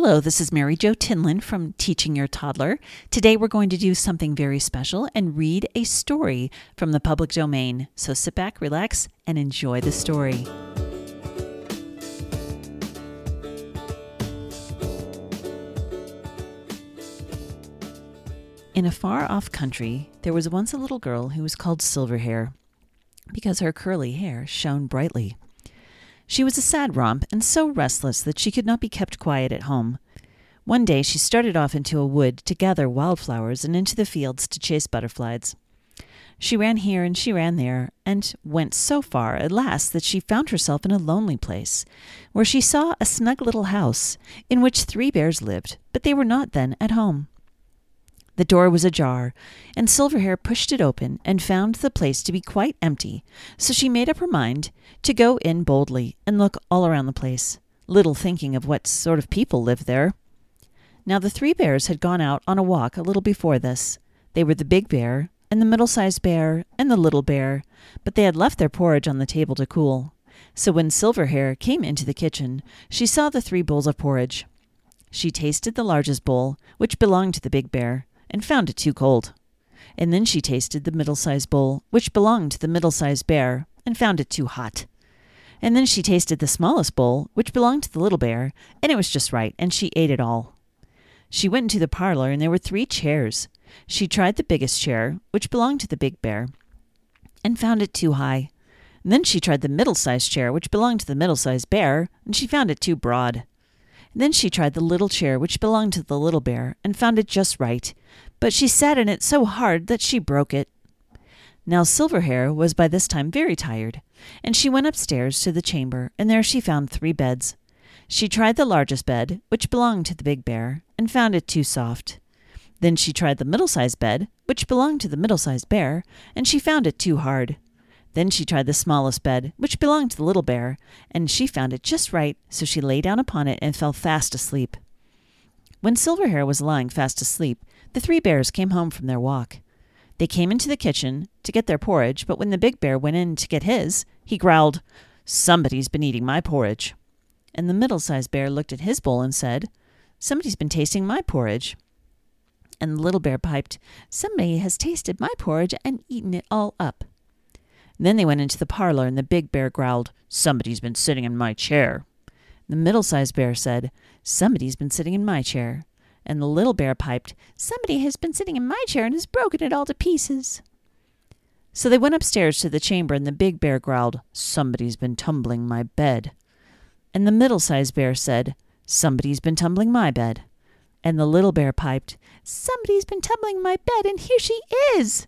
Hello, this is Mary Jo Tinlin from Teaching Your Toddler. Today we're going to do something very special and read a story from the public domain. So sit back, relax, and enjoy the story. In a far off country, there was once a little girl who was called Silverhair because her curly hair shone brightly. She was a sad romp and so restless that she could not be kept quiet at home. One day she started off into a wood to gather wildflowers and into the fields to chase butterflies. She ran here and she ran there, and went so far at last that she found herself in a lonely place, where she saw a snug little house in which three bears lived, but they were not then at home. The door was ajar, and Silverhair pushed it open and found the place to be quite empty, so she made up her mind to go in boldly and look all around the place, little thinking of what sort of people lived there. Now the three bears had gone out on a walk a little before this. They were the big bear, and the middle sized bear, and the little bear, but they had left their porridge on the table to cool. So when Silverhair came into the kitchen, she saw the three bowls of porridge. She tasted the largest bowl, which belonged to the big bear, and found it too cold. And then she tasted the middle sized bowl, which belonged to the middle sized bear, and found it too hot. And then she tasted the smallest bowl, which belonged to the little bear, and it was just right, and she ate it all. She went into the parlor, and there were three chairs. She tried the biggest chair, which belonged to the big bear, and found it too high. And then she tried the middle sized chair, which belonged to the middle sized bear, and she found it too broad. Then she tried the little chair which belonged to the little bear, and found it just right, but she sat in it so hard that she broke it. Now Silverhair was by this time very tired, and she went upstairs to the chamber, and there she found three beds. She tried the largest bed, which belonged to the big bear, and found it too soft. Then she tried the middle sized bed, which belonged to the middle sized bear, and she found it too hard. Then she tried the smallest bed, which belonged to the little bear, and she found it just right, so she lay down upon it and fell fast asleep. When Silverhair was lying fast asleep, the three bears came home from their walk. They came into the kitchen to get their porridge, but when the big bear went in to get his, he growled, Somebody's been eating my porridge. And the middle sized bear looked at his bowl and said, Somebody's been tasting my porridge. And the little bear piped, Somebody has tasted my porridge and eaten it all up. Then they went into the parlor, and the big bear growled, Somebody's been sitting in my chair. The middle sized bear said, Somebody's been sitting in my chair. And the little bear piped, Somebody has been sitting in my chair and has broken it all to pieces. So they went upstairs to the chamber, and the big bear growled, Somebody's been tumbling my bed. And the middle sized bear said, Somebody's been tumbling my bed. And the little bear piped, Somebody's been tumbling my bed, and here she is.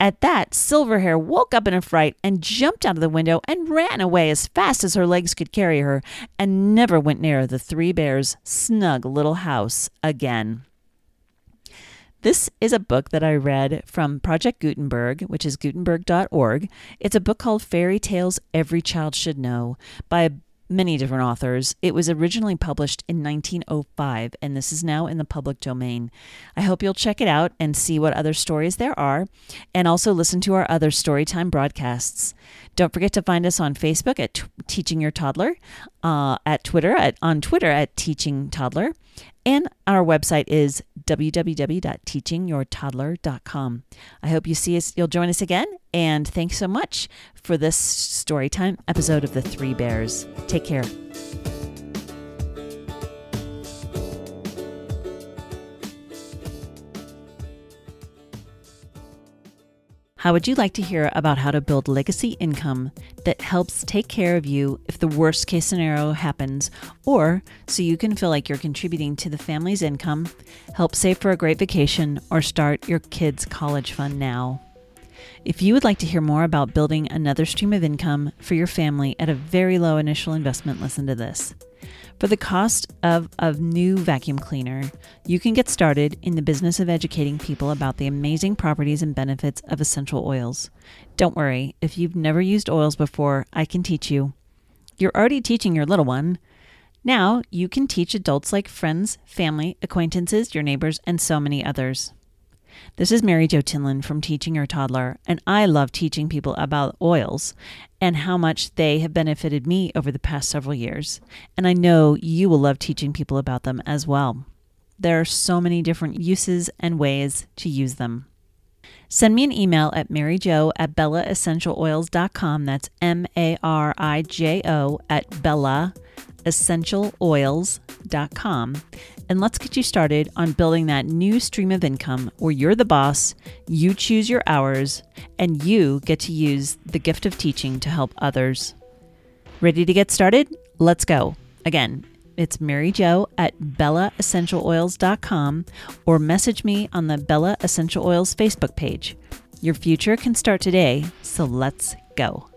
At that, Silverhair woke up in a fright and jumped out of the window and ran away as fast as her legs could carry her, and never went near the three bears' snug little house again. This is a book that I read from Project Gutenberg, which is gutenberg.org. It's a book called Fairy Tales Every Child Should Know by many different authors. It was originally published in 1905, and this is now in the public domain. I hope you'll check it out and see what other stories there are, and also listen to our other Storytime broadcasts. Don't forget to find us on Facebook at Teaching Your Toddler, uh, at Twitter at on Twitter at Teaching Toddler, and our website is www.teachingyourtoddler.com. I hope you see us, you'll join us again, and thanks so much for this storytime episode of The Three Bears. Take care. How would you like to hear about how to build legacy income that helps take care of you if the worst case scenario happens, or so you can feel like you're contributing to the family's income, help save for a great vacation, or start your kids' college fund now? If you would like to hear more about building another stream of income for your family at a very low initial investment, listen to this. For the cost of a new vacuum cleaner, you can get started in the business of educating people about the amazing properties and benefits of essential oils. Don't worry, if you've never used oils before, I can teach you. You're already teaching your little one. Now you can teach adults like friends, family, acquaintances, your neighbors, and so many others. This is Mary Jo Tinlin from Teaching Your Toddler, and I love teaching people about oils and how much they have benefited me over the past several years. And I know you will love teaching people about them as well. There are so many different uses and ways to use them. Send me an email at maryjo at bellaessentialoils.com. That's M A R I J O at bellaessentialoils.com. And let's get you started on building that new stream of income where you're the boss, you choose your hours, and you get to use the gift of teaching to help others. Ready to get started? Let's go. Again, it's Mary Jo at bellaessentialoils.com or message me on the Bella Essential Oils Facebook page. Your future can start today, so let's go.